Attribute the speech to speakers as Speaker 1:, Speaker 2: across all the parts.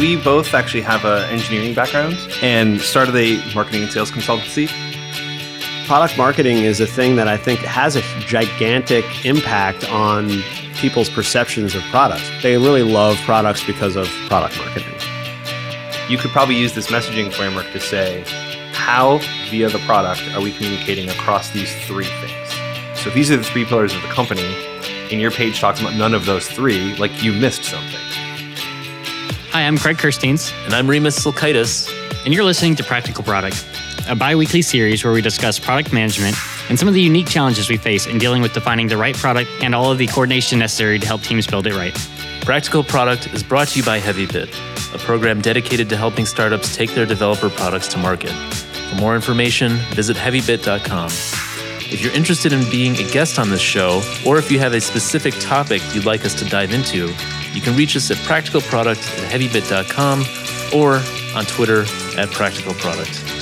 Speaker 1: We both actually have an engineering background and started a marketing and sales consultancy.
Speaker 2: Product marketing is a thing that I think has a gigantic impact on people's perceptions of products. They really love products because of product marketing.
Speaker 1: You could probably use this messaging framework to say, how via the product are we communicating across these three things? So if these are the three pillars of the company, and your page talks about none of those three, like you missed something.
Speaker 3: Hi, I'm Craig Kerstiens.
Speaker 4: And I'm Rimas Silkaitis.
Speaker 3: And you're listening to Practical Product, a bi weekly series where we discuss product management and some of the unique challenges we face in dealing with defining the right product and all of the coordination necessary to help teams build it right.
Speaker 4: Practical Product is brought to you by HeavyBit, a program dedicated to helping startups take their developer products to market. For more information, visit heavybit.com. If you're interested in being a guest on this show, or if you have a specific topic you'd like us to dive into, you can reach us at practicalproduct at heavybit.com or on Twitter at practicalproduct.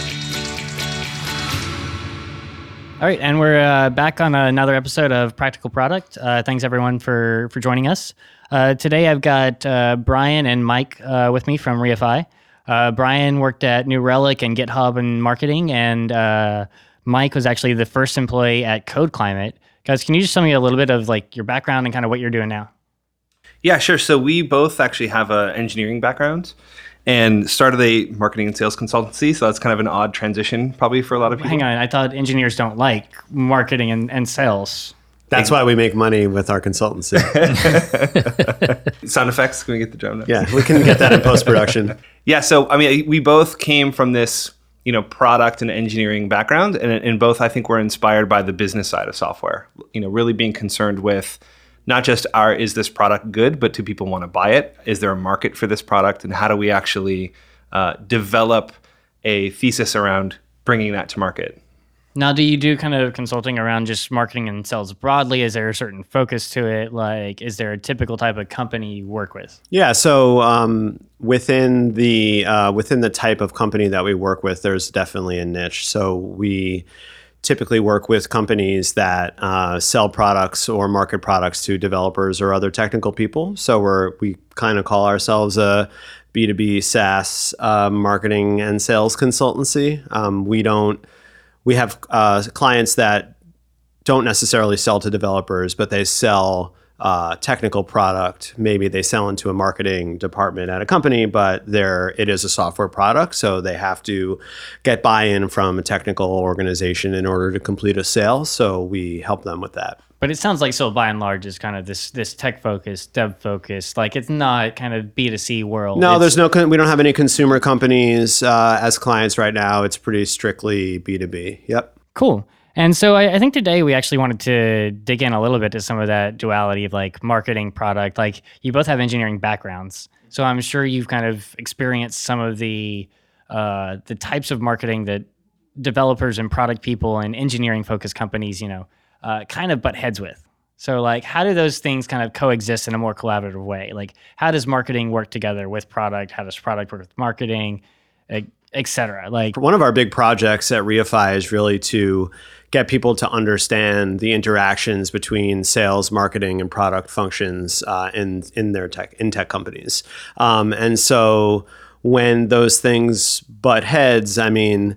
Speaker 3: All right, and we're uh, back on another episode of Practical Product. Uh, thanks everyone for for joining us. Uh, today I've got uh, Brian and Mike uh, with me from Reify. Uh, Brian worked at New Relic and GitHub and marketing, and Mike was actually the first employee at Code Climate. Guys, can you just tell me a little bit of like your background and kind of what you're doing now?
Speaker 1: Yeah, sure. So we both actually have an engineering background and started a marketing and sales consultancy. So that's kind of an odd transition, probably for a lot of people.
Speaker 3: Hang on, I thought engineers don't like marketing and, and sales.
Speaker 2: That's why we make money with our consultancy.
Speaker 1: Sound effects? Can we get the drum?
Speaker 2: Yeah, we can get that in post production.
Speaker 1: yeah. So I mean, we both came from this, you know, product and engineering background, and, and both I think were inspired by the business side of software. You know, really being concerned with not just our is this product good, but do people want to buy it? Is there a market for this product? And how do we actually uh, develop a thesis around bringing that to market?
Speaker 3: Now, do you do kind of consulting around just marketing and sales broadly? Is there a certain focus to it? Like, is there a typical type of company you work with?
Speaker 2: Yeah. So um, within the uh, within the type of company that we work with, there's definitely a niche. So we typically work with companies that uh, sell products or market products to developers or other technical people. So we're we kind of call ourselves a B2B SaaS uh, marketing and sales consultancy. Um, we don't we have uh, clients that don't necessarily sell to developers, but they sell uh, technical product. Maybe they sell into a marketing department at a company, but there it is a software product, so they have to get buy-in from a technical organization in order to complete a sale. So we help them with that.
Speaker 3: But it sounds like so by and large is kind of this this tech focused, dev focused. Like it's not kind of B two C world.
Speaker 2: No,
Speaker 3: it's,
Speaker 2: there's no. We don't have any consumer companies uh, as clients right now. It's pretty strictly B two B. Yep.
Speaker 3: Cool. And so I, I, think today we actually wanted to dig in a little bit to some of that duality of like marketing product. Like you both have engineering backgrounds, so I'm sure you've kind of experienced some of the uh, the types of marketing that developers and product people and engineering focused companies, you know, uh, kind of butt heads with. So like, how do those things kind of coexist in a more collaborative way? Like, how does marketing work together with product? How does product work with marketing? Etc. Like
Speaker 2: one of our big projects at Reify is really to get people to understand the interactions between sales, marketing, and product functions uh, in in their tech in tech companies. Um, and so when those things butt heads, I mean,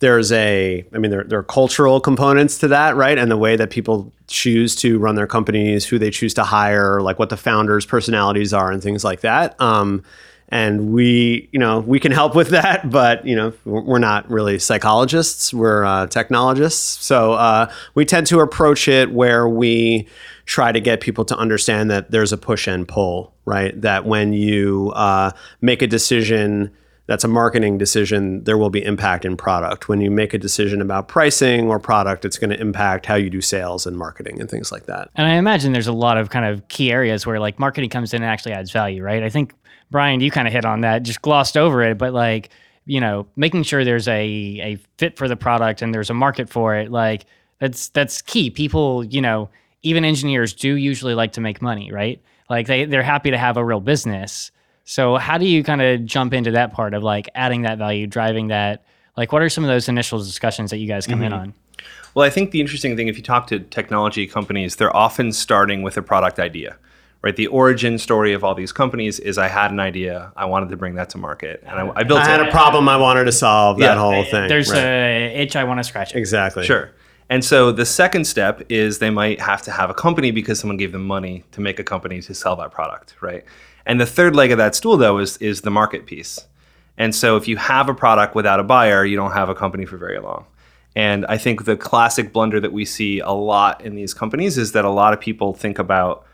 Speaker 2: there's a, I mean, there, there are cultural components to that, right? And the way that people choose to run their companies, who they choose to hire, like what the founders' personalities are, and things like that. Um, and we you know we can help with that but you know we're not really psychologists. We're uh, technologists. So uh, we tend to approach it where we try to get people to understand that there's a push and pull right? That when you uh, make a decision that's a marketing decision there will be impact in product. When you make a decision about pricing or product it's going to impact how you do sales and marketing and things like that.
Speaker 3: And i imagine there's a lot of kind of key areas where like marketing comes in and actually adds value right? I think Brian, you kind of hit on that, just glossed over it, but like, you know, making sure there's a a fit for the product and there's a market for it, like that's that's key. People, you know, even engineers do usually like to make money, right? Like they they're happy to have a real business. So how do you kind of jump into that part of like adding that value, driving that? Like what are some of those initial discussions that you guys come mm-hmm. in on?
Speaker 1: Well, I think the interesting thing if you talk to technology companies, they're often starting with a product idea right? The origin story of all these companies is I had an idea, I wanted to bring that to market, and I, I built
Speaker 2: I had
Speaker 1: it.
Speaker 2: a problem I wanted to solve. That whole thing.
Speaker 3: There's
Speaker 2: right.
Speaker 3: a itch I want to scratch. It.
Speaker 2: exactly
Speaker 1: Sure. And so the second step is they might have to have a company because someone gave them money to make a company to sell that product, right? And the third leg of that stool though is is the market piece. And so if you have a product without a buyer, you don't have a company for very long. And I think the classic blunder that we see a lot in these companies is that a lot of people think about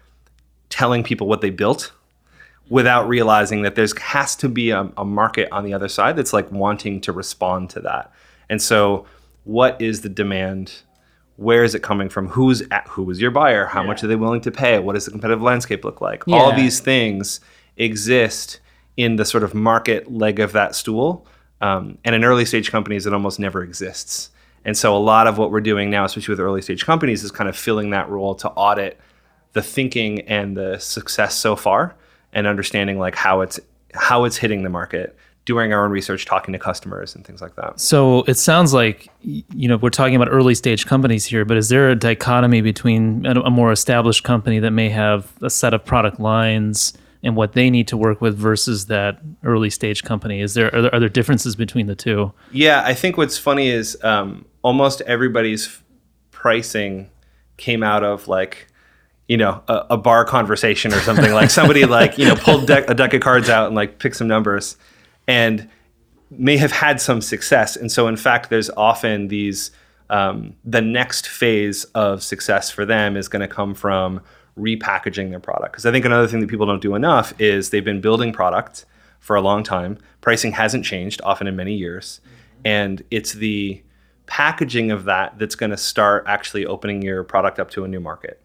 Speaker 1: telling people what they built without realizing that there's has to be a, a market on the other side that's like wanting to respond to that. And so what is the demand? Where is it coming from? Who's at, who is your buyer? How much are they willing to pay? What does the competitive landscape look like? All these things exist in the sort of market leg of that stool. Um, and in early stage companies, it almost never exists. And so a lot of what we're doing now, especially with early stage companies, is kind of filling that role to audit the thinking and the success so far and understanding like how it's how it's hitting the market, doing our own research, talking to customers and things like that.
Speaker 4: So it sounds like you know we're talking about early stage companies here, but is there a dichotomy between a, more established company that may have a set of product lines and what they need to work with versus that early stage company? Is there are there, are there differences between the two?
Speaker 1: Yeah, I think what's funny is um, almost everybody's f- pricing came out of like, you know, a, a bar conversation or something. like somebody like you know pulled deck, a deck of cards out and like picked some numbers, and may have had some success. And so, in fact, there's often these. Um, the next phase of success for them is going to come from repackaging their product. Because I think another thing that people don't do enough is they've been building product for a long time. Pricing hasn't changed, often in many years. And it's the packaging of that that's going to start actually opening your product up to a new market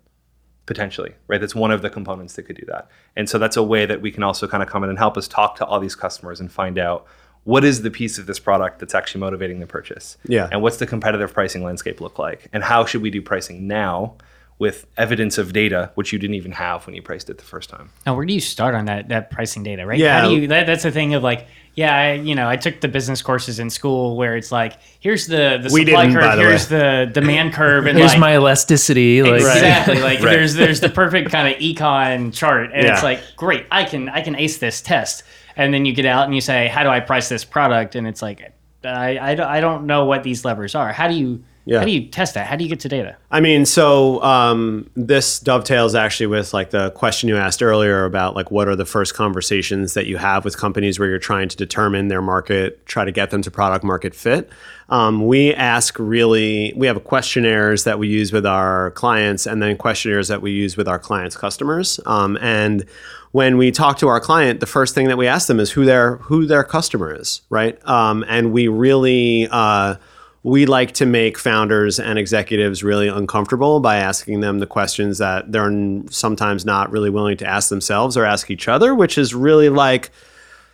Speaker 1: potentially right that's one of the components that could do that and so that's a way that we can also kind of come in and help us talk to all these customers and find out what is the piece of this product that's actually motivating the purchase
Speaker 2: Yeah.
Speaker 1: and what's the competitive pricing landscape look like and how should we do pricing now with evidence of data which you didn't even have when you priced it the first time
Speaker 3: Now, where do you start on that that pricing data, right?
Speaker 2: Yeah.
Speaker 3: How do you? That, that's the thing of like, yeah, I, you know, I took the business courses in school where it's like, here's the the
Speaker 2: We
Speaker 3: supply
Speaker 2: didn't,
Speaker 3: curve,
Speaker 2: by the
Speaker 3: here's the demand curve, and
Speaker 4: Here's
Speaker 3: like,
Speaker 4: my elasticity. Like,
Speaker 3: exactly like
Speaker 2: Right.
Speaker 3: there's there's the perfect kind of econ chart, and it's like, great, I can I can ace this test, and then you get out and you say, how do I price this product? And it's like, I I, I don't know what these levers are. How do you
Speaker 2: Yeah.
Speaker 3: how do you test that? How do you get to data?
Speaker 2: I mean, so um, this dovetails actually with like the question you asked earlier about like what are the first conversations that you have with companies where you're trying to determine their market, try to get them to product market fit. Um, we ask really, we have questionnaires that we use with our clients, and then questionnaires that we use with our clients' customers. Um, and when we talk to our client, the first thing that we ask them is who their who their customer is, right? Um, and we really uh, we like to make founders and executives really uncomfortable by asking them the questions that they're sometimes not really willing to ask themselves or ask each other, which is really like,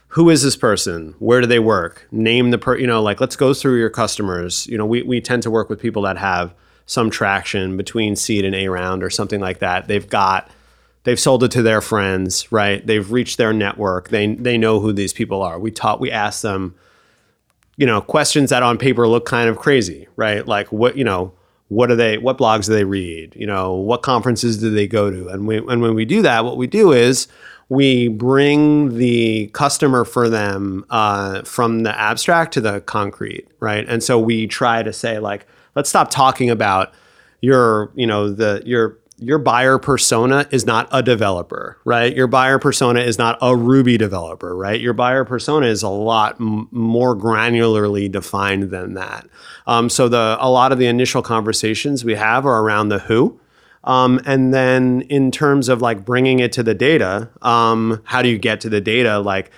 Speaker 2: who is this person? Where do they work? Name the per, you know, like let's go through your customers. You know, we, we tend to work with people that have some traction between seed and A round or something like that. They've got, they've sold it to their friends, right? They've reached their network. They, they know who these people are. We taught, we asked them, you know, questions that on paper look kind of crazy, right? Like what, you know, what are they, what blogs do they read? You know, what conferences do they go to? And we, and when we do that, what we do is we bring the customer for them uh, from the abstract to the concrete, right? And so we try to say like, let's stop talking about your, you know, the your your buyer persona is not a developer, right? Your buyer persona is not a Ruby developer, right? Your buyer persona is a lot m- more granularly defined than that. Um, so the a lot of the initial conversations we have are around the who. Um, and then in terms of like bringing it to the data, um, how do you get to the data? Like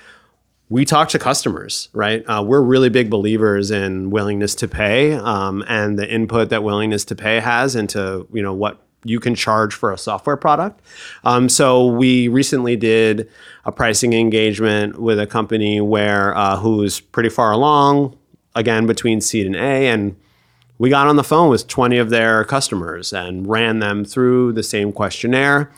Speaker 2: we talk to customers, right? Uh, we're really big believers in willingness to pay um, and the input that willingness to pay has into you know what you can charge for a software product. Um, so we recently did a pricing engagement with a company where uh, who's pretty far along, again between seed and A, and we got on the phone with 20 of their customers and ran them through the same questionnaire.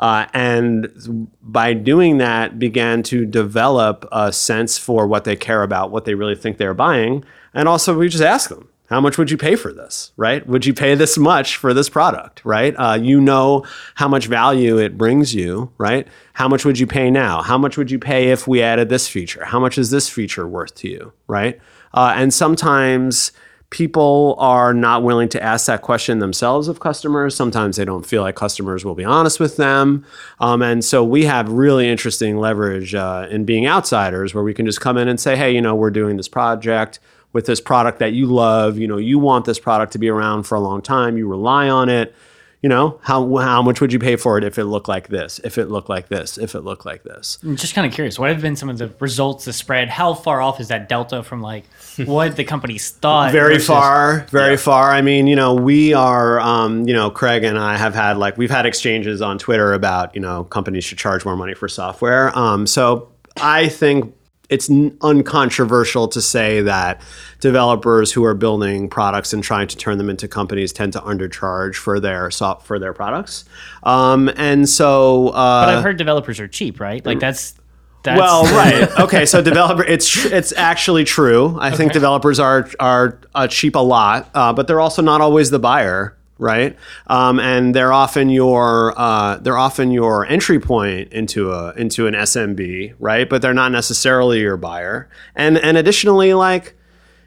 Speaker 2: Uh, and by doing that, began to develop a sense for what they care about, what they really think they're buying. And also, we just ask them, how much would you pay for this right? Would you pay this much for this product right? Uh, you know how much value it brings you right? How much would you pay now? How much would you pay if we added this feature? How much is this feature worth to you right? Uh, and sometimes people are not willing to ask that question themselves of customers. Sometimes they don't feel like customers will be honest with them. Um, and so we have really interesting leverage uh, in being outsiders where we can just come in and say, hey, you know, we're doing this project with this product that you love. You know, you want this product to be around for a long time, you rely on it you know how how much would you pay for it if it looked like this if it looked like this if it looked like this?
Speaker 3: I'm just kind of curious what have been some of the results the spread? How far off is that delta from like what the companies thought
Speaker 2: very
Speaker 3: versus-
Speaker 2: far very far. I mean you know we are um, you know craig and i have had like we've had exchanges on twitter about you know companies should charge more money for software. Um, so i think it's uncontroversial to say that developers who are building products and trying to turn them into companies tend to undercharge for their for their products um, and so uh,
Speaker 3: but i've heard developers are cheap right like that's that's
Speaker 2: well, right. Okay, so developer, it's it's actually true. I think developers are are uh, cheap a lot, uh, but they're also not always the buyer, right? Um, and they're often your uh, they're often your entry point into a into an SMB, right? But they're not necessarily your buyer. And and additionally, like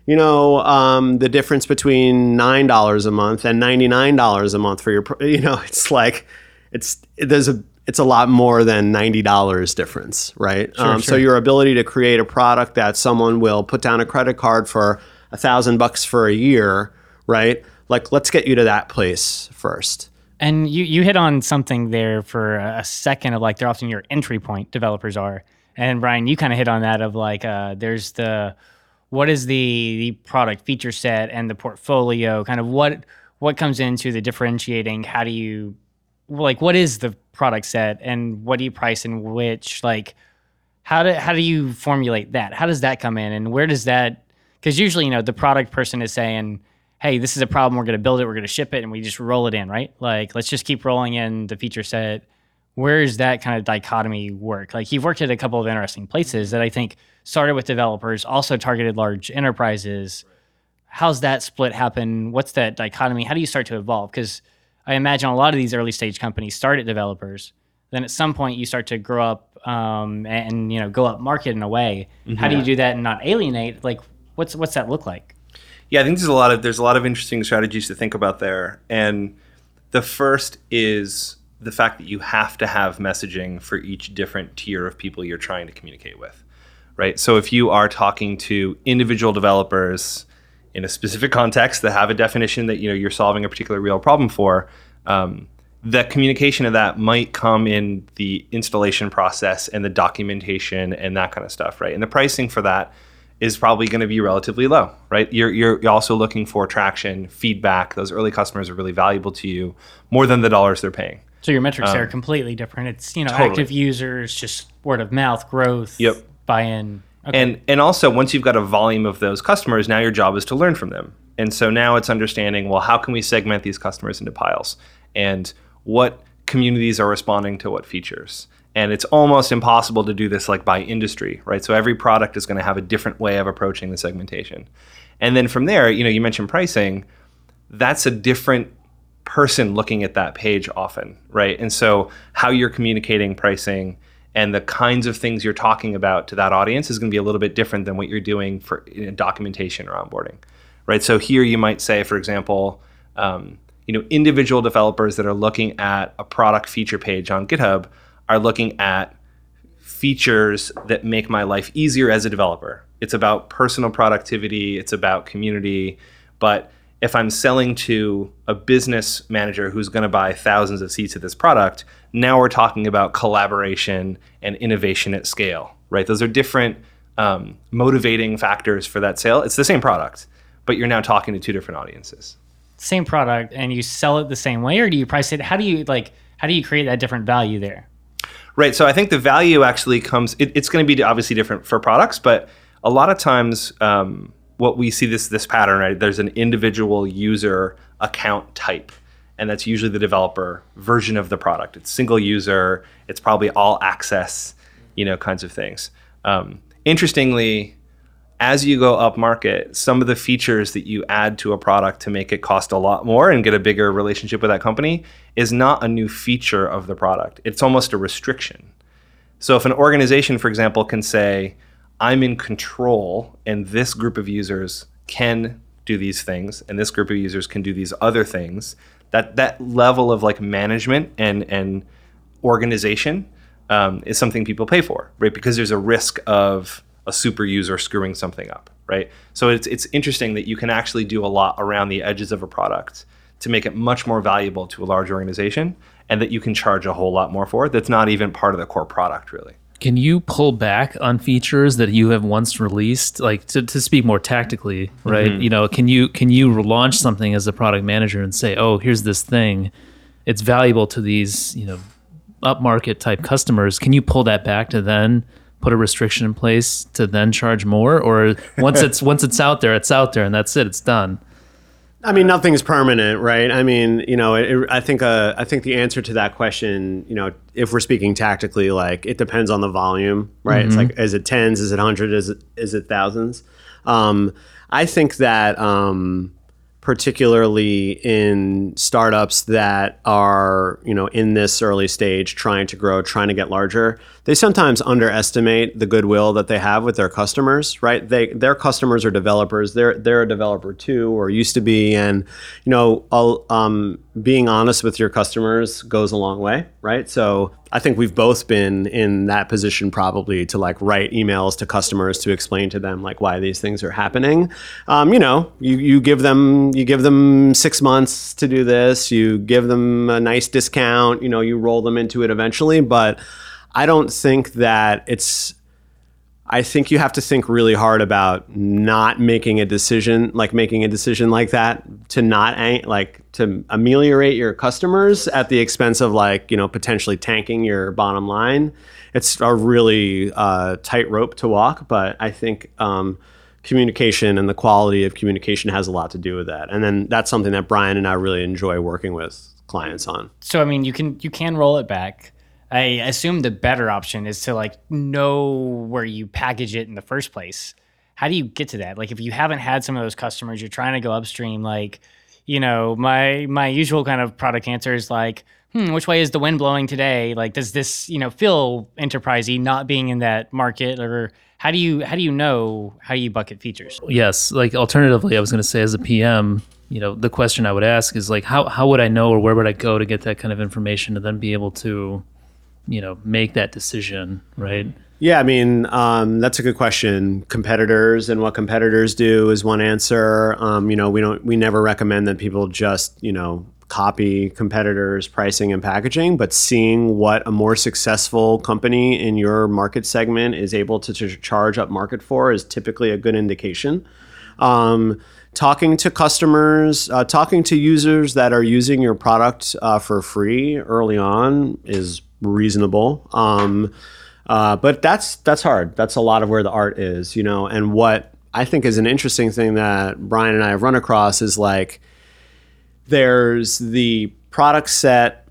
Speaker 2: you know, um, the difference between nine dollars a month and ninety nine dollars a month for your, you know, it's like it's there's a it's a lot more than ninety dollars difference, right? Sure, um, So your ability to create a product that someone will put down a credit card for a thousand bucks for a year, right? Like, let's get you to that place first.
Speaker 3: And you, you hit on something there for a second of like they're often your entry point developers are. And Brian, you kind of hit on that of like uh, there's the what is the the product feature set and the portfolio kind of what what comes into the differentiating how do you like what is the product set and what do you price in which like how do how do you formulate that how does that come in and where does that because usually you know the product person is saying hey this is a problem we're going to build it we're going to ship it and we just roll it in right? Like let's just keep rolling in the feature set. Where does that kind of dichotomy work? Like you've worked at a couple of interesting places that i think started with developers also targeted large enterprises. How's that split happen? What's that dichotomy? How do you start to evolve? Because i imagine a lot of these early stage companies start at developers then at some point you start to grow up um, and you know go up market in a way. How do you do that and not alienate? Like what's what's that look like
Speaker 1: Yeah, I think there's a lot of there's a lot of interesting strategies to think about there. And the first is the fact that you have to have messaging for each different tier of people you're trying to communicate with. Right? So if you are talking to individual developers in a specific context that have a definition that you know you're solving a particular real problem for, um, the communication of that might come in the installation process and the documentation and that kind of stuff, right? And the pricing for that is probably going to be relatively low, right? You're, you're you're also looking for traction, feedback. Those early customers are really valuable to you more than the dollars they're paying.
Speaker 3: so your metrics there are um, completely different it's you know
Speaker 1: totally.
Speaker 3: active users just word of mouth growth
Speaker 1: Yep.
Speaker 3: buy-in okay.
Speaker 1: And and also once you've got a volume of those customers, now your job is to learn from them. And so now it's understanding, well, how can we segment these customers into piles? And what communities are responding to what features? And it's almost impossible to do this like by industry, right? So every product is going to have a different way of approaching the segmentation. And then from there, you know, you mentioned pricing, that's a different person looking at that page often, right? And so how you're communicating pricing and the kinds of things you're talking about to that audience is going to be a little bit different than what you're doing for you know, documentation or onboarding, right? So here you might say, for example, um, you know, individual developers that are looking at a product feature page on GitHub are looking at features that make my life easier as a developer. It's about personal productivity, it's about community. But if I'm selling to a business manager who's going to buy thousands of seats of this product, now we're talking about collaboration and innovation at scale, right? Those are different um, motivating factors for that sale. It's the same product, but you're now talking to two different audiences.
Speaker 3: same product and you sell it the same way or do you price it how do you like how do you create that different value there
Speaker 1: Right. So I think the value actually comes. It, it's going to be obviously different for products, but a lot of times, um, what we see this this pattern. Right. There's an individual user account type, and that's usually the developer version of the product. It's single user. It's probably all access. You know, kinds of things. Um, interestingly, as you go up market, some of the features that you add to a product to make it cost a lot more and get a bigger relationship with that company is not a new feature of the product. It's almost a restriction. So if an organization, for example, can say, I'm in control and this group of users can do these things and this group of users can do these other things, that that level of like management and and organization um, is something people pay for, right? Because there's a risk of a super user screwing something up, right? So it's it's interesting that you can actually do a lot around the edges of a product to make it much more valuable to a large organization and that you can charge a whole lot more for that's not even part of the core product really.
Speaker 4: Can you pull back on features that you have once released, like to, to speak more tactically, right?
Speaker 1: Mm-hmm.
Speaker 4: You know, can you can you launch something as a product manager and say, oh, here's this thing, it's valuable to these, you know, upmarket type customers. Can you pull that back to then put a restriction in place to then charge more, or once it's once it's out there, it's out there, and that's it, it's done.
Speaker 2: I mean, nothing's permanent, right? I mean, you know, it, I think uh, I think the answer to that question, you know, if we're speaking tactically, like it depends on the volume, right? It's like, is it tens? Is it hundred? Is it is it thousands? Um, I think that um, particularly in startups that are, you know, in this early stage, trying to grow, trying to get larger, they sometimes underestimate the goodwill that they have with their customers, right? They their customers are developers. They're they're a developer too, or used to be, and you know, um, being honest with your customers goes a long way, right? So I think we've both been in that position probably to like write emails to customers to explain to them like why these things are happening. Um, you know, you, you give them you give them six months to do this. You give them a nice discount. You know, you roll them into it eventually, but I don't think that it's I think you have to think really hard about not making a decision, like making a decision like that to not like to ameliorate your customers at the expense of like you know potentially tanking your bottom line. It's a really uh, tight rope to walk, but I think um, communication and the quality of communication has a lot to do with that. And then that's something that Brian and I really enjoy working with clients on.
Speaker 3: So I mean, you can you can roll it back. I assume the better option is to like know where you package it in the first place. How do you get to that? Like if you haven't had some of those customers, you're trying to go upstream. Like, you know, my my usual kind of product answer is like, hmm, which way is the wind blowing today? Like, does this you know feel enterprisey not being in that market, or how do you how do you know how you bucket features?
Speaker 4: Yes, like alternatively, I was going to say as a PM, you know, the question I would ask is like, how how would I know or where would I go to get that kind of information to then be able to, you know, make that decision, right?
Speaker 2: Yeah, I mean, um, that's a good question. Competitors and what competitors do is one answer. Um, you know, we don't, we never recommend that people just, you know, copy competitors' pricing and packaging, but seeing what a more successful company in your market segment is able to ch- charge up market for is typically a good indication. Um, talking to customers, uh, talking to users that are using your product uh, for free early on is reasonable. Um, uh, but that's that's hard. That's a lot of where the art is, you know. And what I think is an interesting thing that Brian and I have run across is like there's the product set,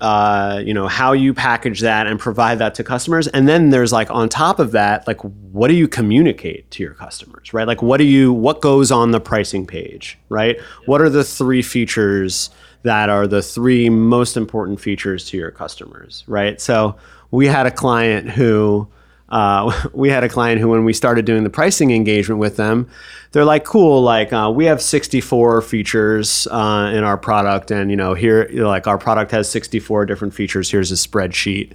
Speaker 2: uh, you know, how you package that and provide that to customers, and then there's like on top of that, like what do you communicate to your customers, right? Like what do you what goes on the pricing page, right? What are the three features that are the three most important features to your customers, right? So we had a client who uh, we had a client who when we started doing the pricing engagement with them they're like cool like uh, we have 64 features uh, in our product and you know here like our product has 64 different features here's a spreadsheet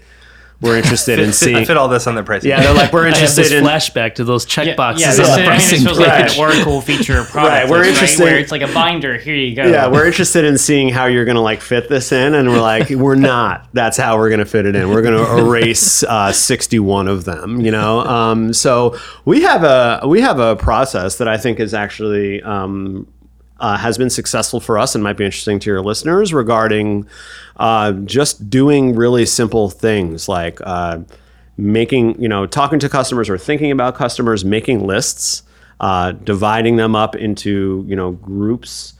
Speaker 2: we're interested in
Speaker 1: Fit,
Speaker 2: seeing
Speaker 1: fit all this on the pricing.
Speaker 2: yeah they're like we're
Speaker 4: I have
Speaker 2: interested
Speaker 4: this
Speaker 2: in
Speaker 4: flashback to those check boxes
Speaker 3: yeah,
Speaker 4: on
Speaker 3: this
Speaker 4: the
Speaker 3: is,
Speaker 4: pricing
Speaker 3: this was like an Oracle feature product.
Speaker 2: Right, we're
Speaker 3: right,
Speaker 2: interested-
Speaker 3: Where it's like a binder. Here you go.
Speaker 2: yeah, we're interested in seeing how you're going to like fit this in, and we're like, we're not. That's how we're going to fit it in. We're going to erase uh, 61 of them. You know, um, so we have a we have a process that I think is actually. Um, uh, has been successful for us and might be interesting to your listeners regarding uh, just doing really simple things like uh, making, you know, talking to customers or thinking about customers, making lists, uh, dividing them up into, you know, groups.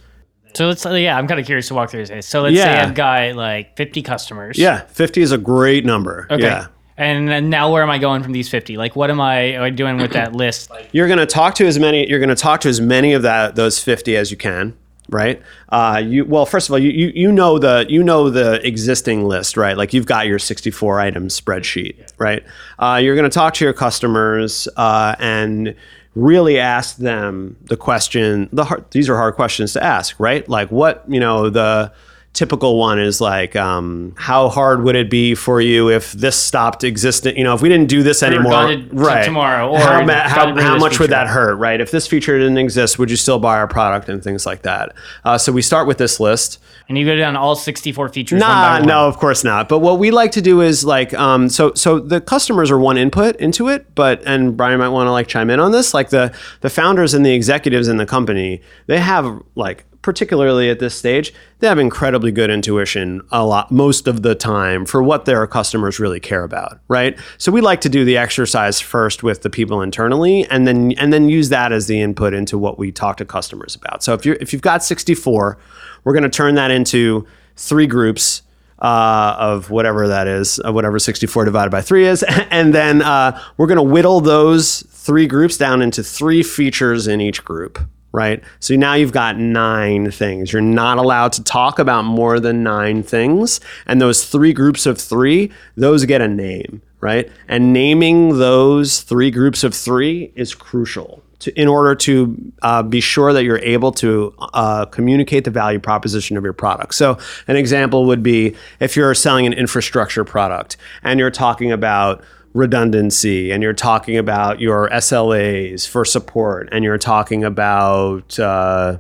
Speaker 3: So let's yeah, I'm kind of curious to walk through this. So let's say I've got like 50 customers.
Speaker 2: Yeah, 50 is a great number.
Speaker 3: Okay.
Speaker 2: Yeah.
Speaker 3: And now where am I going from these 50? Like, what am I, doing with that list?
Speaker 2: You're going to talk to as many. You're going to talk to as many of that those 50 as you can, right? Uh, you well, first of all, you, you you know the you know the existing list, right? Like you've got your 64 item spreadsheet, right? Uh, you're going to talk to your customers uh, and really ask them the question. The hard, these are hard questions to ask, right? Like what you know the typical one is like, um, how hard would it be for you if this stopped existing? You know, if we didn't do this anymore,
Speaker 3: to- to
Speaker 2: right?
Speaker 3: tomorrow, or
Speaker 2: how, ma- how, how much would that hurt, right? If this feature didn't exist, would you still buy our product and things like that? Uh, so we start with this list.
Speaker 3: And you go down all 64 features. one
Speaker 2: Nah,
Speaker 3: one.
Speaker 2: no, of course not. But what we like to do is like, um, so so the customers are one input into it, but and Brian might want to like chime in on this. Like the the founders and the executives in the company, they have like particularly at this stage, they have incredibly good intuition a lot most of the time for what their customers really care about, right? So we like to do the exercise first with the people internally and then and then use that as the input into what we talk to customers about. So if you if you've got 64, we're going to turn that into three groups uh, of whatever that is, uh, whatever 64 divided by 3 is. And then uh, we're going to whittle those three groups down into three features in each group, right? So now you've got nine things. You're not allowed to talk about more than nine things. And those three groups of three, those get a name, right? And naming those three groups of three is crucial to, in order to uh, be sure that you're able to uh, communicate the value proposition of your product. So, an example would be if you're selling an infrastructure product and you're talking about redundancy and you're talking about your SLAs for support and you're talking about uh,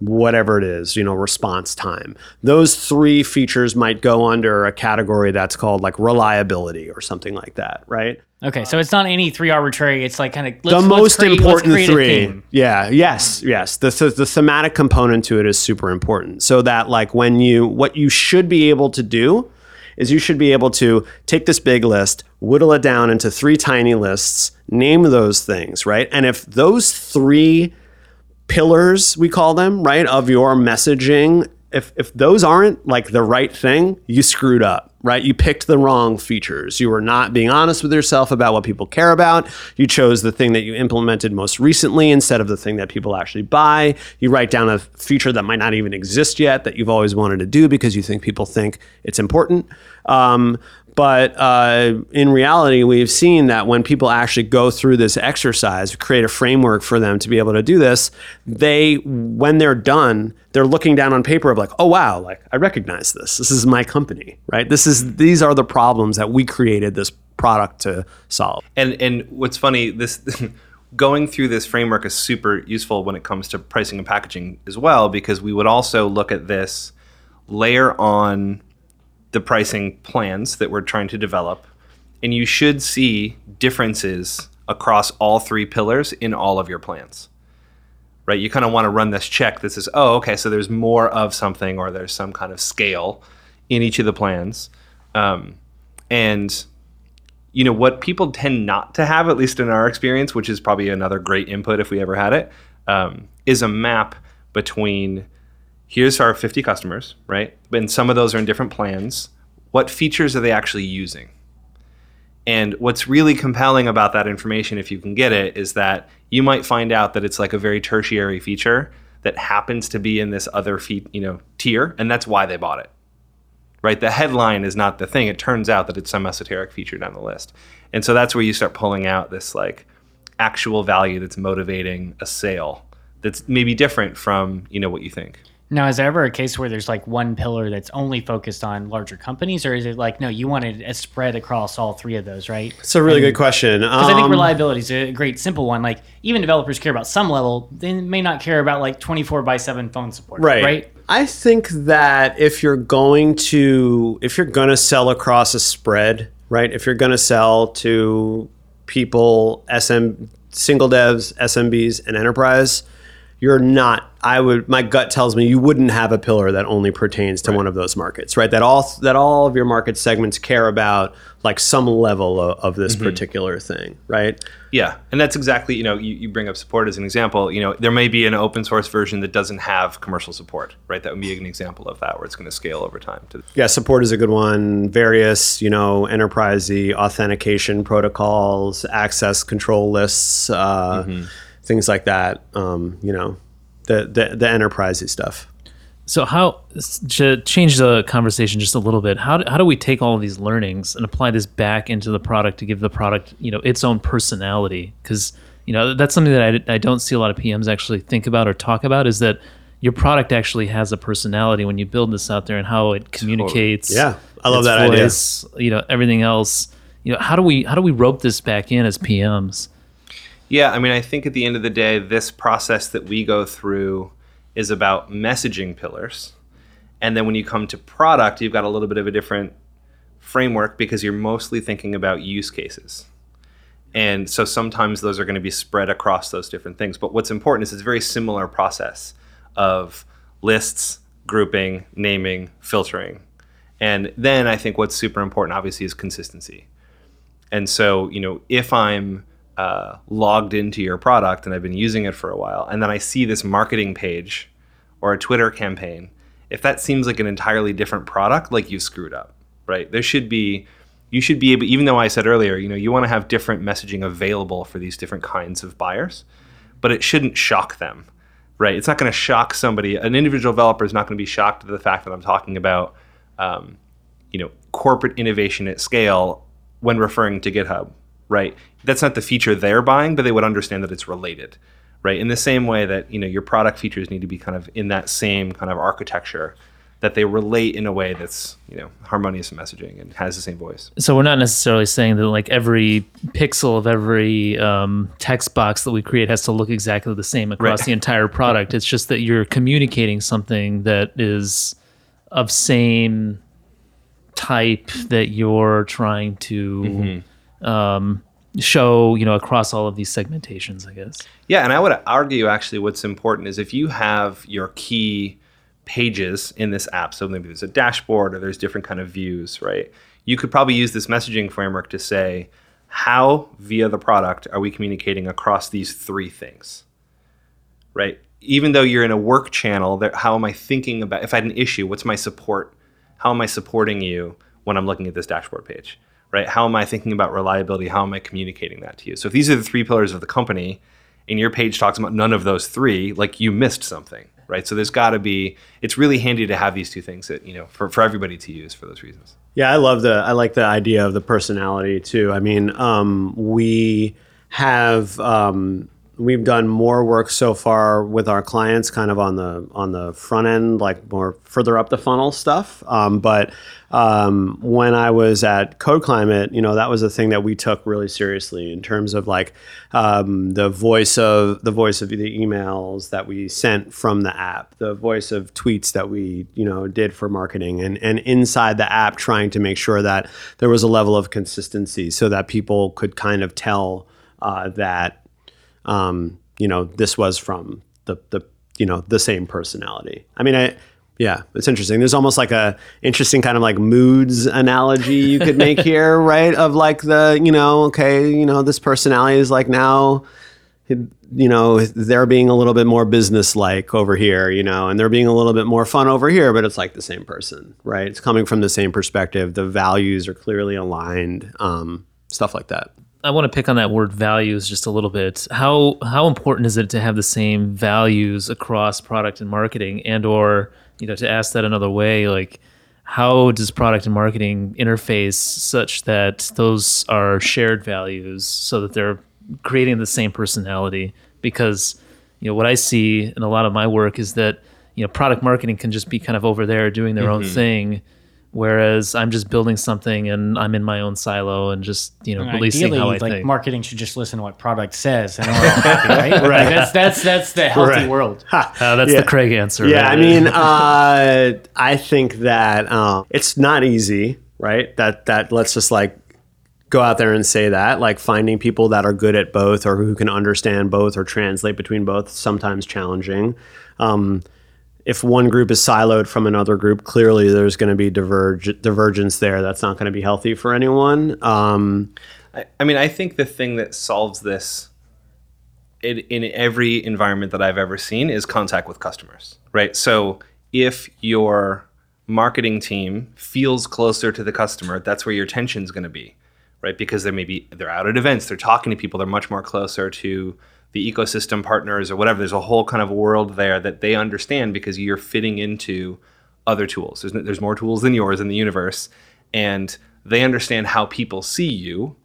Speaker 2: whatever it is, you know, response time. Those three features might go under a category that's called like reliability or something like that, right?
Speaker 3: Okay, so it's not any three arbitrary. It's like kind of
Speaker 2: the most important three. Yeah. Yes. Yes. The, the the thematic component to it is super important. So that like when you what you should be able to do is you should be able to take this big list, whittle it down into three tiny lists, name those things, right? And if those three pillars we call them right of your messaging if if those aren't like the right thing you screwed up right? You picked the wrong features. You were not being honest with yourself about what people care about. You chose the thing that you implemented most recently instead of the thing that people actually buy. You write down a feature that might not even exist yet that you've always wanted to do because you think people think it's important. Um, but uh, in reality, we've seen that when people actually go through this exercise, create a framework for them to be able to do this, they, when they're done, they're looking down on paper of like, oh wow, like I recognize this. This is my company, right? This is these are the problems that we created this product to solve.
Speaker 1: And and what's funny, this going through this framework is super useful when it comes to pricing and packaging as well, because we would also look at this layer on the pricing plans that we're trying to develop, and you should see differences across all three pillars in all of your plans. Right? You kind of want to run this check that says, oh, okay, so there's more of something or there's some kind of scale in each of the plans. Um, and you know what people tend not to have at least in our experience which is probably another great input if we ever had it, um, is a map between here's our 50 customers right? And some of those are in different plans. What features are they actually using? And what's really compelling about that information if you can get it is that you might find out that it's like a very tertiary feature that happens to be in this other feat you know tier and that's why they bought it right? The headline is not the thing. It turns out that it's some esoteric feature down the list. And so that's where you start pulling out this like actual value that's motivating a sale that's maybe different from, you know, what you think.
Speaker 3: Now, is there ever a case where there's like one pillar that's only focused on larger companies, or is it like no, you wanted a spread across all three of those, right?
Speaker 2: It's a really good question.
Speaker 3: Because I think
Speaker 2: Um,
Speaker 3: reliability is a great simple one. Like even developers care about some level, they may not care about like 24 by 7 phone support,
Speaker 2: right
Speaker 3: right?
Speaker 2: I think that if you're going to if you're going to sell across a spread right if you're going to sell to people sm single devs smbs and enterprise you're not I would my gut tells me you wouldn't have a pillar that only pertains to one of those markets, right? That all that all of your market segments care about like some level of, of this particular thing, right?
Speaker 1: Yeah, and that's exactly you know you, you bring up support as an example. You know there may be an open source version that doesn't have commercial support, right? That would be an example of that where it's going to scale over time. To,
Speaker 2: Yeah, support is a good one. Various, you know, enterprisey authentication protocols, access control lists, uh, things like that. Um, you know, the the, the enterprisey stuff.
Speaker 4: So how to change the conversation just a little bit? How do, how do we take all of these learnings and apply this back into the product to give the product you know its own personality? Because you know that's something that I, I don't see a lot of PMs actually think about or talk about is that your product actually has a personality when you build this out there and how it communicates.
Speaker 2: Yeah, I love that idea.
Speaker 4: You know everything else. You know how do we how do we rope this back in as PMs?
Speaker 1: Yeah, I mean, I think at the end of the day, this process that we go through is about messaging pillars. And then when you come to product, you've got a little bit of a different framework because you're mostly thinking about use cases. And so sometimes those are going to be spread across those different things. But what's important is it's a very similar process of lists, grouping, naming, filtering. And then I think what's super important, obviously, is consistency. And so, you know, if I'm uh, logged into your product and I've been using it for a while, and then I see this marketing page or a Twitter campaign, if that seems like an entirely different product, like you screwed up, right? There should be, you should be able, even though I said earlier, you know, you want to have different messaging available for these different kinds of buyers, but it shouldn't shock them, right? It's not going to shock somebody. An individual developer is not going to be shocked at the fact that I'm talking about, um, you know, corporate innovation at scale when referring to GitHub, right? That's not the feature they're buying, but they would understand that it's related, right? In the same way that you know your product features need to be kind of in that same kind of architecture, that they relate in a way that's you know harmonious in messaging and has the same voice.
Speaker 4: So we're not necessarily saying that like every pixel of every um, text box that we create has to look exactly the same across
Speaker 1: Right.
Speaker 4: the entire product. It's just that you're communicating something that is of same type that you're trying to um, show, you know, across all of these segmentations. I guess.
Speaker 1: Yeah, and I would argue actually what's important is if you have your key pages in this app, so maybe there's a dashboard or there's different kind of views, right? You could probably use this messaging framework to say, how via the product are we communicating across these three things? Right? Even though you're in a work channel, how am I thinking about if I had an issue, what's my support? How am I supporting you when I'm looking at this dashboard page? Right? How am I thinking about reliability? How am I communicating that to you? So if these are the three pillars of the company, and your page talks about none of those three, like you missed something, right? So there's got to be. It's really handy to have these two things that you know for, for everybody to use for those reasons.
Speaker 2: Yeah, I love the I like the idea of the personality too. I mean, um, we have um, we've done more work so far with our clients, kind of on the on the front end, like more further up the funnel stuff. Um, but um, when I was at Code Climate, you know, that was a thing that we took really seriously in terms of like um, the voice of the voice of the emails that we sent from the app, the voice of tweets that we you know did for marketing, and and inside the app trying to make sure that there was a level of consistency so that people could kind of tell uh, that um, you know this was from the the you know the same personality. I mean, I yeah, it's interesting. There's almost like a interesting kind of like moods analogy you could make here, right? Of like the you know okay, you know this personality is like now. You know, they're being a little bit more business-like over here, you know, and they're being a little bit more fun over here, but it's like the same person, right? It's coming from the same perspective. The values are clearly aligned, um, stuff like that.
Speaker 4: I want to pick on that word values just a little bit. How how important is it to have the same values across product and marketing and or, you know, to ask that another way, like how does product and marketing interface such that those are shared values so that they're creating the same personality because you know what I see in a lot of my work is that you know product marketing can just be kind of over there doing their own mm-hmm. thing whereas I'm just building something and I'm in my own silo and just you know
Speaker 3: And
Speaker 4: releasing
Speaker 3: Ideally,
Speaker 4: how I
Speaker 3: like
Speaker 4: think.
Speaker 3: marketing should just listen to what product says, and we're all happy, right? right. Like, that's that's that's the healthy
Speaker 2: Right.
Speaker 3: world.
Speaker 4: Uh, that's
Speaker 2: Yeah.
Speaker 4: the Craig answer.
Speaker 2: Yeah,
Speaker 4: right?
Speaker 2: I mean, uh, I think that uh, it's not easy, right? That that let's just like go out there and say that. Like finding people that are good at both or who can understand both or translate between both, sometimes challenging. Um, if one group is siloed from another group, clearly there's going to be diverge, divergence there. That's not going to be healthy for anyone. Um,
Speaker 1: I, I mean, I think the thing that solves this in, in every environment that I've ever seen is contact with customers, right? So if your marketing team feels closer to the customer, that's where your tension is going to be, right? Because they're maybe they're out at events, they're talking to people, they're much more closer to the ecosystem partners or whatever. There's a whole kind of world there that they understand because you're fitting into other tools. There's, there's more tools than yours in the universe, and they understand how people see you,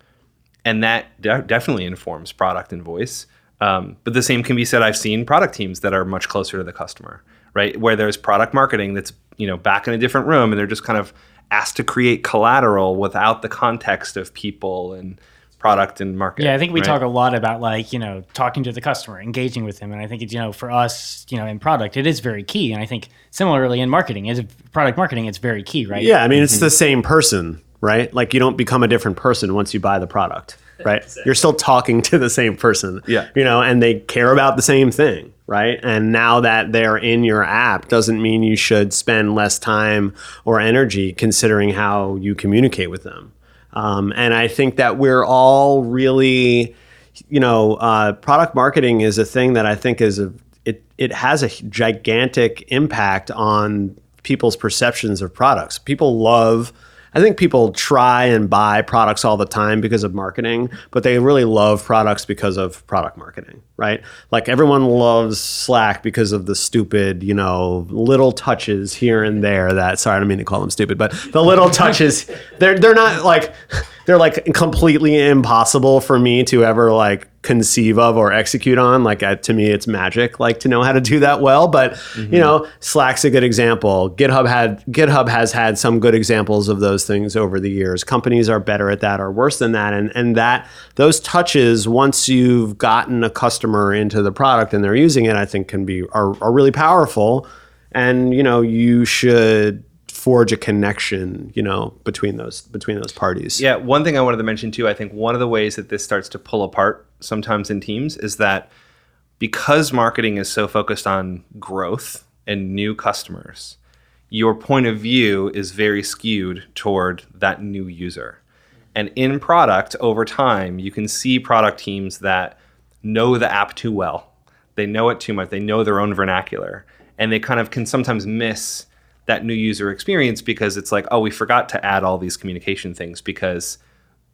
Speaker 1: and that de- definitely informs product and voice. Um, but the same can be said. I've seen product teams that are much closer to the customer, right? Where there's product marketing that's you know back in a different room, and they're just kind of asked to create collateral without the context of people and product and market.
Speaker 3: Yeah, I think we
Speaker 1: right?
Speaker 3: talk a lot about like, you know, talking to the customer, engaging with them. And I think it's, you know, for us, you know, in product, it is very key. And I think similarly in marketing, is product marketing, it's very key, right?
Speaker 2: Yeah, I mean, it's mm-hmm. the same person, right? Like you don't become a different person once you buy the product, right? You're still talking to the same person.
Speaker 1: Yeah.
Speaker 2: You know, and they care about the same thing, right? And now that they're in your app doesn't mean you should spend less time or energy considering how you communicate with them. Um, and I think that we're all really, you know, uh, product marketing is a thing that I think is a it it has a gigantic impact on people's perceptions of products. People love. I think people try and buy products all the time because of marketing, but they really love products because of product marketing, right? Like everyone loves Slack because of the stupid, you know, little touches here and there that sorry, I don't mean to call them stupid, but the little touches they're they're not like they're like completely impossible for me to ever like conceive of or execute on. Like uh, to me it's magic like to know how to do that well. But you know slack's a good example. Github had github has had some good examples of those things over the years. Companies are better at that or worse than that. And and that those touches once you've gotten a customer into the product and they're using it i think can be are, are really powerful. And you know you should forge a connection you know between those between those parties
Speaker 1: Yeah, one thing I wanted to mention too, I think one of the ways that this starts to pull apart sometimes in teams is that because marketing is so focused on growth and new customers, your point of view is very skewed toward that new user. And in product, over time, you can see product teams that know the app too well. They know it too much. They know their own vernacular. And they kind of can sometimes miss that new user experience because it's like, oh, we forgot to add all these communication things because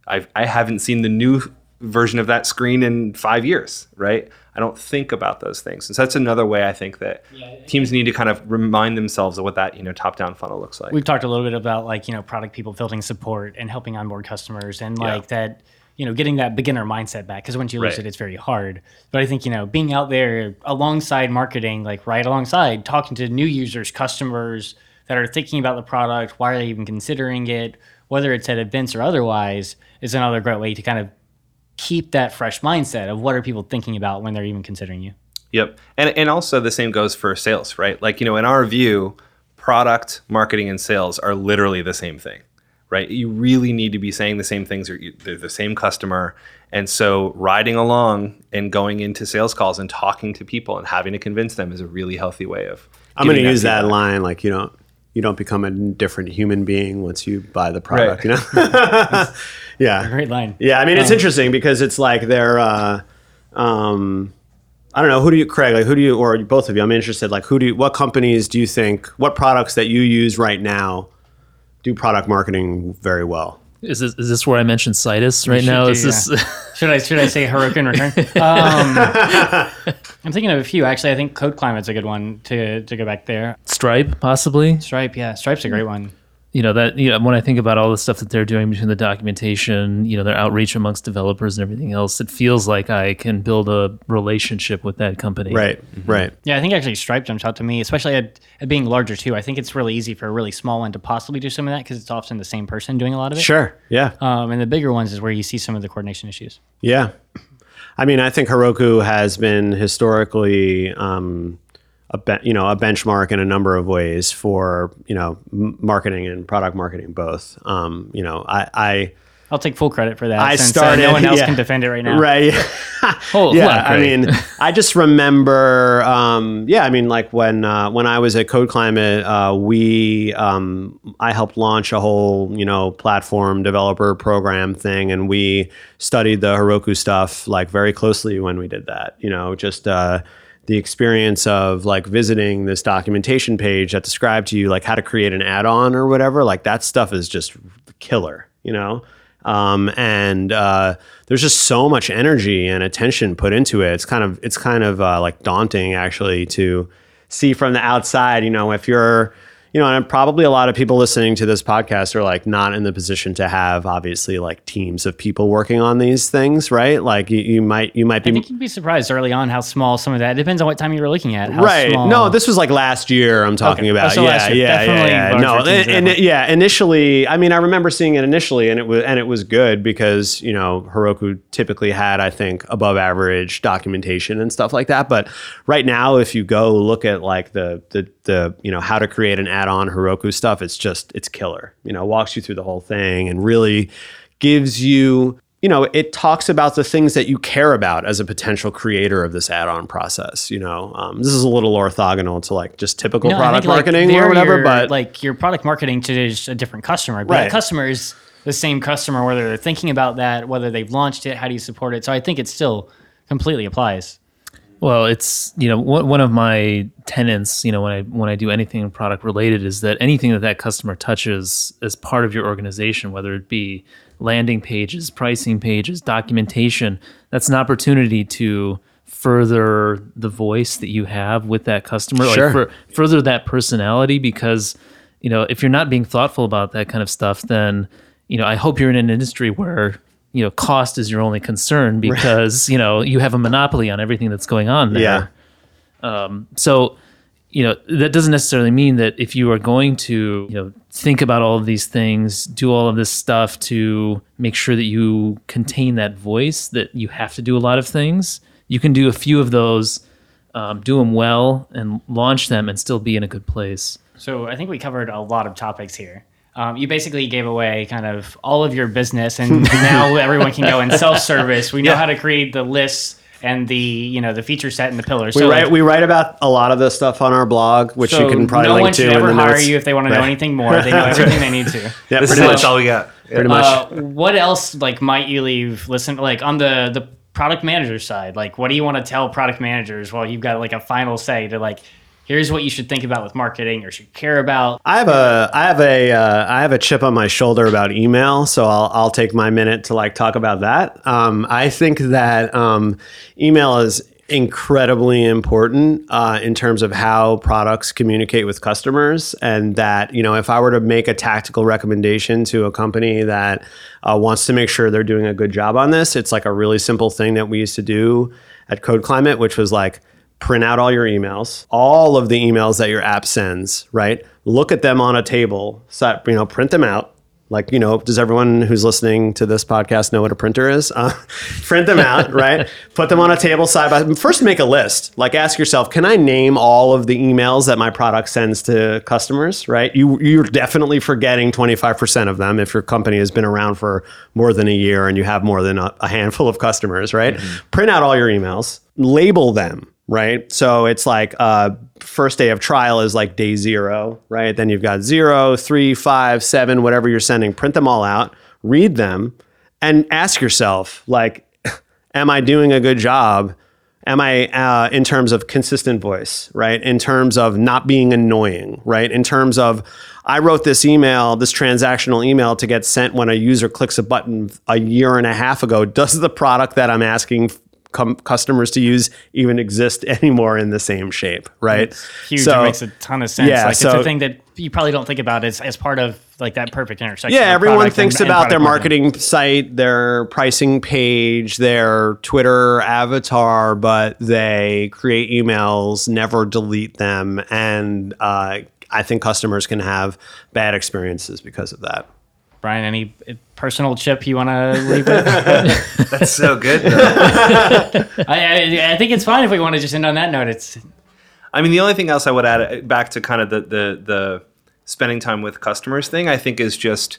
Speaker 1: I've, I haven't seen the new version of that screen in five years, right? I don't think about those things. And so that's another way I think that teams need to kind of remind themselves of what that, you know, top-down funnel looks like.
Speaker 3: We've talked a little bit about like, you know, product people building support and helping onboard customers and like that, you know, getting that beginner mindset back. Cause once you lose
Speaker 1: Right.
Speaker 3: it, it's very hard. But I think, you know, being out there alongside marketing, like right alongside, talking to new users, customers that are thinking about the product, why are they even considering it, whether it's at events or otherwise, is another great way to kind of keep that fresh mindset of what are people thinking about when they're even considering you.
Speaker 1: Yep. And and also the same goes for sales, right? Like, you know, in our view, product, marketing and sales are literally the same thing. Right? You really need to be saying the same things or you- they're the same customer. And so riding along and going into sales calls and talking to people and having to convince them is a really healthy way of
Speaker 2: I'm going to
Speaker 1: getting
Speaker 2: use that
Speaker 1: feedback.
Speaker 2: line like you don't you don't become a different human being once you buy the product.
Speaker 1: Right.
Speaker 2: You know, yeah,
Speaker 3: Great line.
Speaker 2: yeah. I mean, it's interesting because it's like they're. Uh, um, I don't know who do you, Craig? Like who do you, or both of you? I'm interested. Like who do you, what companies do you think, what products that you use right now, do product marketing very well?
Speaker 4: Is this, is this where I mentioned Citus right now?
Speaker 3: do,
Speaker 4: Is this
Speaker 3: Should I should I say in return? Um, I'm thinking of a few actually. I think Code Climate's a good one to to go back there.
Speaker 4: Stripe possibly?
Speaker 3: Stripe, yeah, Stripe's a great one.
Speaker 4: You know that you know when I think about all the stuff that they're doing between the documentation, you know, their outreach amongst developers and everything else, it feels like I can build a relationship with that company.
Speaker 2: Right, right.
Speaker 3: Yeah, I think actually Stripe jumps out to me, especially at, at being larger too. I think it's really easy for a really small one to possibly do some of that because it's often the same person doing a lot of it.
Speaker 2: Sure. Yeah.
Speaker 3: Um, and the bigger ones is where you see some of the coordination issues.
Speaker 2: Yeah. I mean, I think Heroku has been historically, um, a be- you know, a benchmark in a number of ways for you know m- marketing and product marketing both. Um, you know, I, I
Speaker 3: I'll take full credit for that.
Speaker 2: I
Speaker 3: since,
Speaker 2: started.
Speaker 3: Uh, no one else
Speaker 2: yeah.
Speaker 3: can defend it right now.
Speaker 2: Right.
Speaker 4: Oh,
Speaker 2: yeah. I mean, I just remember. Um, yeah. I mean, like when uh, when I was at Code Climate, uh, we um, I helped launch a whole you know platform developer program thing, and we studied the Heroku stuff like very closely when we did that. You know, just. The experience of like visiting this documentation page that described to you like how to create an add-on or whatever like that stuff is just killer you know? Um, and uh, there's just so much energy and attention put into it. It's kind of it's kind of uh, like daunting actually to see from the outside you know if you're you know and probably a lot of people listening to this podcast are like not in the position to have obviously like teams of people working on these things right like you, you might you might be.
Speaker 3: I think you'd be surprised early on how small some of that. It depends on what time you were looking at. How
Speaker 2: right.
Speaker 3: Small,
Speaker 2: No, this was like last year. I'm talking
Speaker 3: Okay.
Speaker 2: about.
Speaker 3: Oh, so
Speaker 2: yeah, yeah,
Speaker 3: Definitely
Speaker 2: yeah, yeah. No, and, and yeah, initially, I mean, I remember seeing it initially, and it was and it was good because you know Heroku typically had, I think, above average documentation and stuff like that. But right now, if you go look at like the the the you know how to create an add-on Heroku stuff, it's just it's killer. You know, walks you through the whole thing and really gives you you know it talks about the things that you care about as a potential creator of this add-on process you know um, this is a little orthogonal to like just typical
Speaker 3: No,
Speaker 2: product
Speaker 3: think, like,
Speaker 2: marketing
Speaker 3: there
Speaker 2: or whatever
Speaker 3: you're,
Speaker 2: but
Speaker 3: like your product marketing to a different customer. But
Speaker 2: Right.
Speaker 3: that customer is the same customer, whether they're thinking about that, whether they've launched it, how do you support it? So I think it still completely applies.
Speaker 4: Well, it's you know one of my tenants. You know when I when I do anything product related is that anything that that customer touches as part of your organization, whether it be landing pages, pricing pages, documentation, that's an opportunity to further the voice that you have with that customer,
Speaker 2: Sure.
Speaker 4: like for, further that personality. Because you know if you're not being thoughtful about that kind of stuff, then you know I hope you're in an industry where you know cost is your only concern because you know you have a monopoly on everything that's going on there.
Speaker 2: yeah
Speaker 4: So, you know, that doesn't necessarily mean that if you are going to, you know, think about all of these things, do all of this stuff to make sure that you contain that voice, that you have to do a lot of things. You can do a few of those, um, do them well, and launch them, and still be in a good place.
Speaker 3: So I think we covered a lot of topics here. Um, you basically gave away kind of all of your business, and now everyone can go and self-service. We know how to create the lists and the you know the feature set and the pillars.
Speaker 2: we
Speaker 3: so
Speaker 2: write
Speaker 3: like,
Speaker 2: we write about a lot of this stuff on our blog which
Speaker 3: so
Speaker 2: you can probably
Speaker 3: no
Speaker 2: link
Speaker 3: one
Speaker 2: to
Speaker 3: should
Speaker 2: in
Speaker 3: ever
Speaker 2: the
Speaker 3: hire
Speaker 2: notes.
Speaker 3: you if they want to know anything more. They know everything they need to.
Speaker 2: yeah
Speaker 1: This
Speaker 2: pretty
Speaker 1: is
Speaker 2: much
Speaker 1: all we got.
Speaker 2: pretty much
Speaker 3: Uh, what else like might you leave listen like on the the product manager side like what do you want to tell product managers while you've got like a final say to like here's what you should think about with marketing or should care about
Speaker 2: I have a I have a uh, I have a chip on my shoulder about email, so I'll I'll take my minute to like talk about that. Um, I think that um, email is incredibly important uh, in terms of how products communicate with customers, and that you know if I were to make a tactical recommendation to a company that uh, wants to make sure they're doing a good job on this, it's like a really simple thing that we used to do at Code Climate, which was like print out all your emails, all of the emails that your app sends, right? Look at them on a table, set, you know, print them out. Like, you know, does everyone who's listening to this podcast know what a printer is? Uh, print them out, right? Put them on a table side by First, make a list. Like, ask yourself, can I name all of the emails that my product sends to customers, right? You, you're definitely forgetting 25% of them if your company has been around for more than a year and you have more than a, a handful of customers, right? Print out all your emails, label them, right? So it's like uh, first day of trial is like day zero, right? Then you've got zero, three, five, seven, whatever you're sending. Print them all out, read them, and ask yourself, like, am I doing a good job? Am I uh, in terms of consistent voice, right? In terms of not being annoying, right? In terms of I wrote this email, this transactional email to get sent when a user clicks a button a year and a half ago. Does the product that I'm asking com- customers to use even exist anymore in the same shape, right?
Speaker 3: huge
Speaker 2: So-
Speaker 3: it makes a ton of sense
Speaker 2: yeah,
Speaker 3: like it's a thing that you probably don't think about as, as part of like that perfect intersection
Speaker 2: Yeah, everyone thinks
Speaker 3: and- and
Speaker 2: about their
Speaker 3: product
Speaker 2: marketing site, their pricing page, their Twitter avatar, but they create emails, never delete them, and uh, I think customers can have bad experiences because of that.
Speaker 3: Brian any personal chip you want to leave with
Speaker 1: That's so good. Though.
Speaker 3: I, I, I think it's fine if we want to just end on that note it's
Speaker 1: I mean, the only thing else I would add uh, back to kind of the the the spending time with customers thing, I think, is just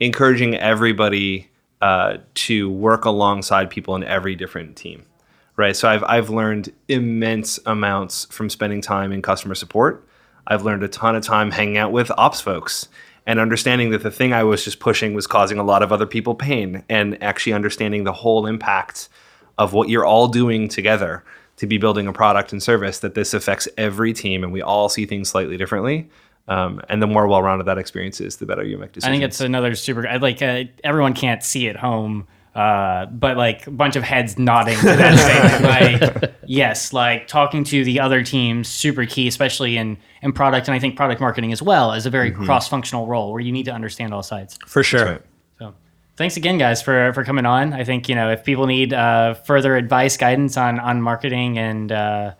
Speaker 1: encouraging everybody uh, to work alongside people in every different team, right? So I've I've learned immense amounts from spending time in customer support. I've learned a ton of time hanging out with ops folks and understanding that the thing I was just pushing was causing a lot of other people pain, and actually understanding the whole impact of what you're all doing together to be building a product and service that this affects every team and we all see things slightly differently um, and the more well-rounded that experience is, the better you make decisions.
Speaker 3: I think it's another super. I Like uh, everyone can't see at home, uh, but like a bunch of heads nodding to that statement. Like yes, like talking to the other teams, super key, especially in in product, and I think product marketing as well is a very cross-functional role where you need to understand all sides.
Speaker 2: For sure.
Speaker 1: right.
Speaker 3: So thanks again, guys, for for coming on. I think you know if people need uh, further advice, guidance on on marketing and uh,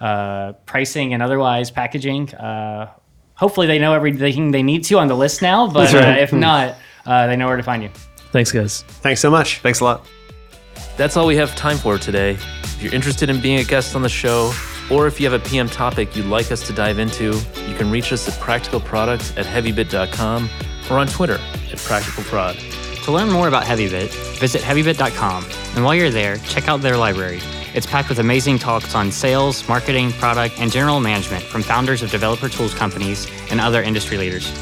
Speaker 3: uh, pricing and otherwise packaging. Uh, hopefully, they know everything they need to on the list now. But uh, if not, uh, they know where to find you.
Speaker 4: Thanks, guys.
Speaker 2: Thanks so much.
Speaker 1: Thanks a lot.
Speaker 4: That's all we have time for today. If you're interested in being a guest on the show, or if you have a PM topic you'd like us to dive into, you can reach us at practicalproduct at heavybit.com or on Twitter at practicalprod.
Speaker 3: To learn more about HeavyBit, visit heavybit.com. And while you're there, check out their library. It's packed with amazing talks on sales, marketing, product, and general management from founders of developer tools companies and other industry leaders.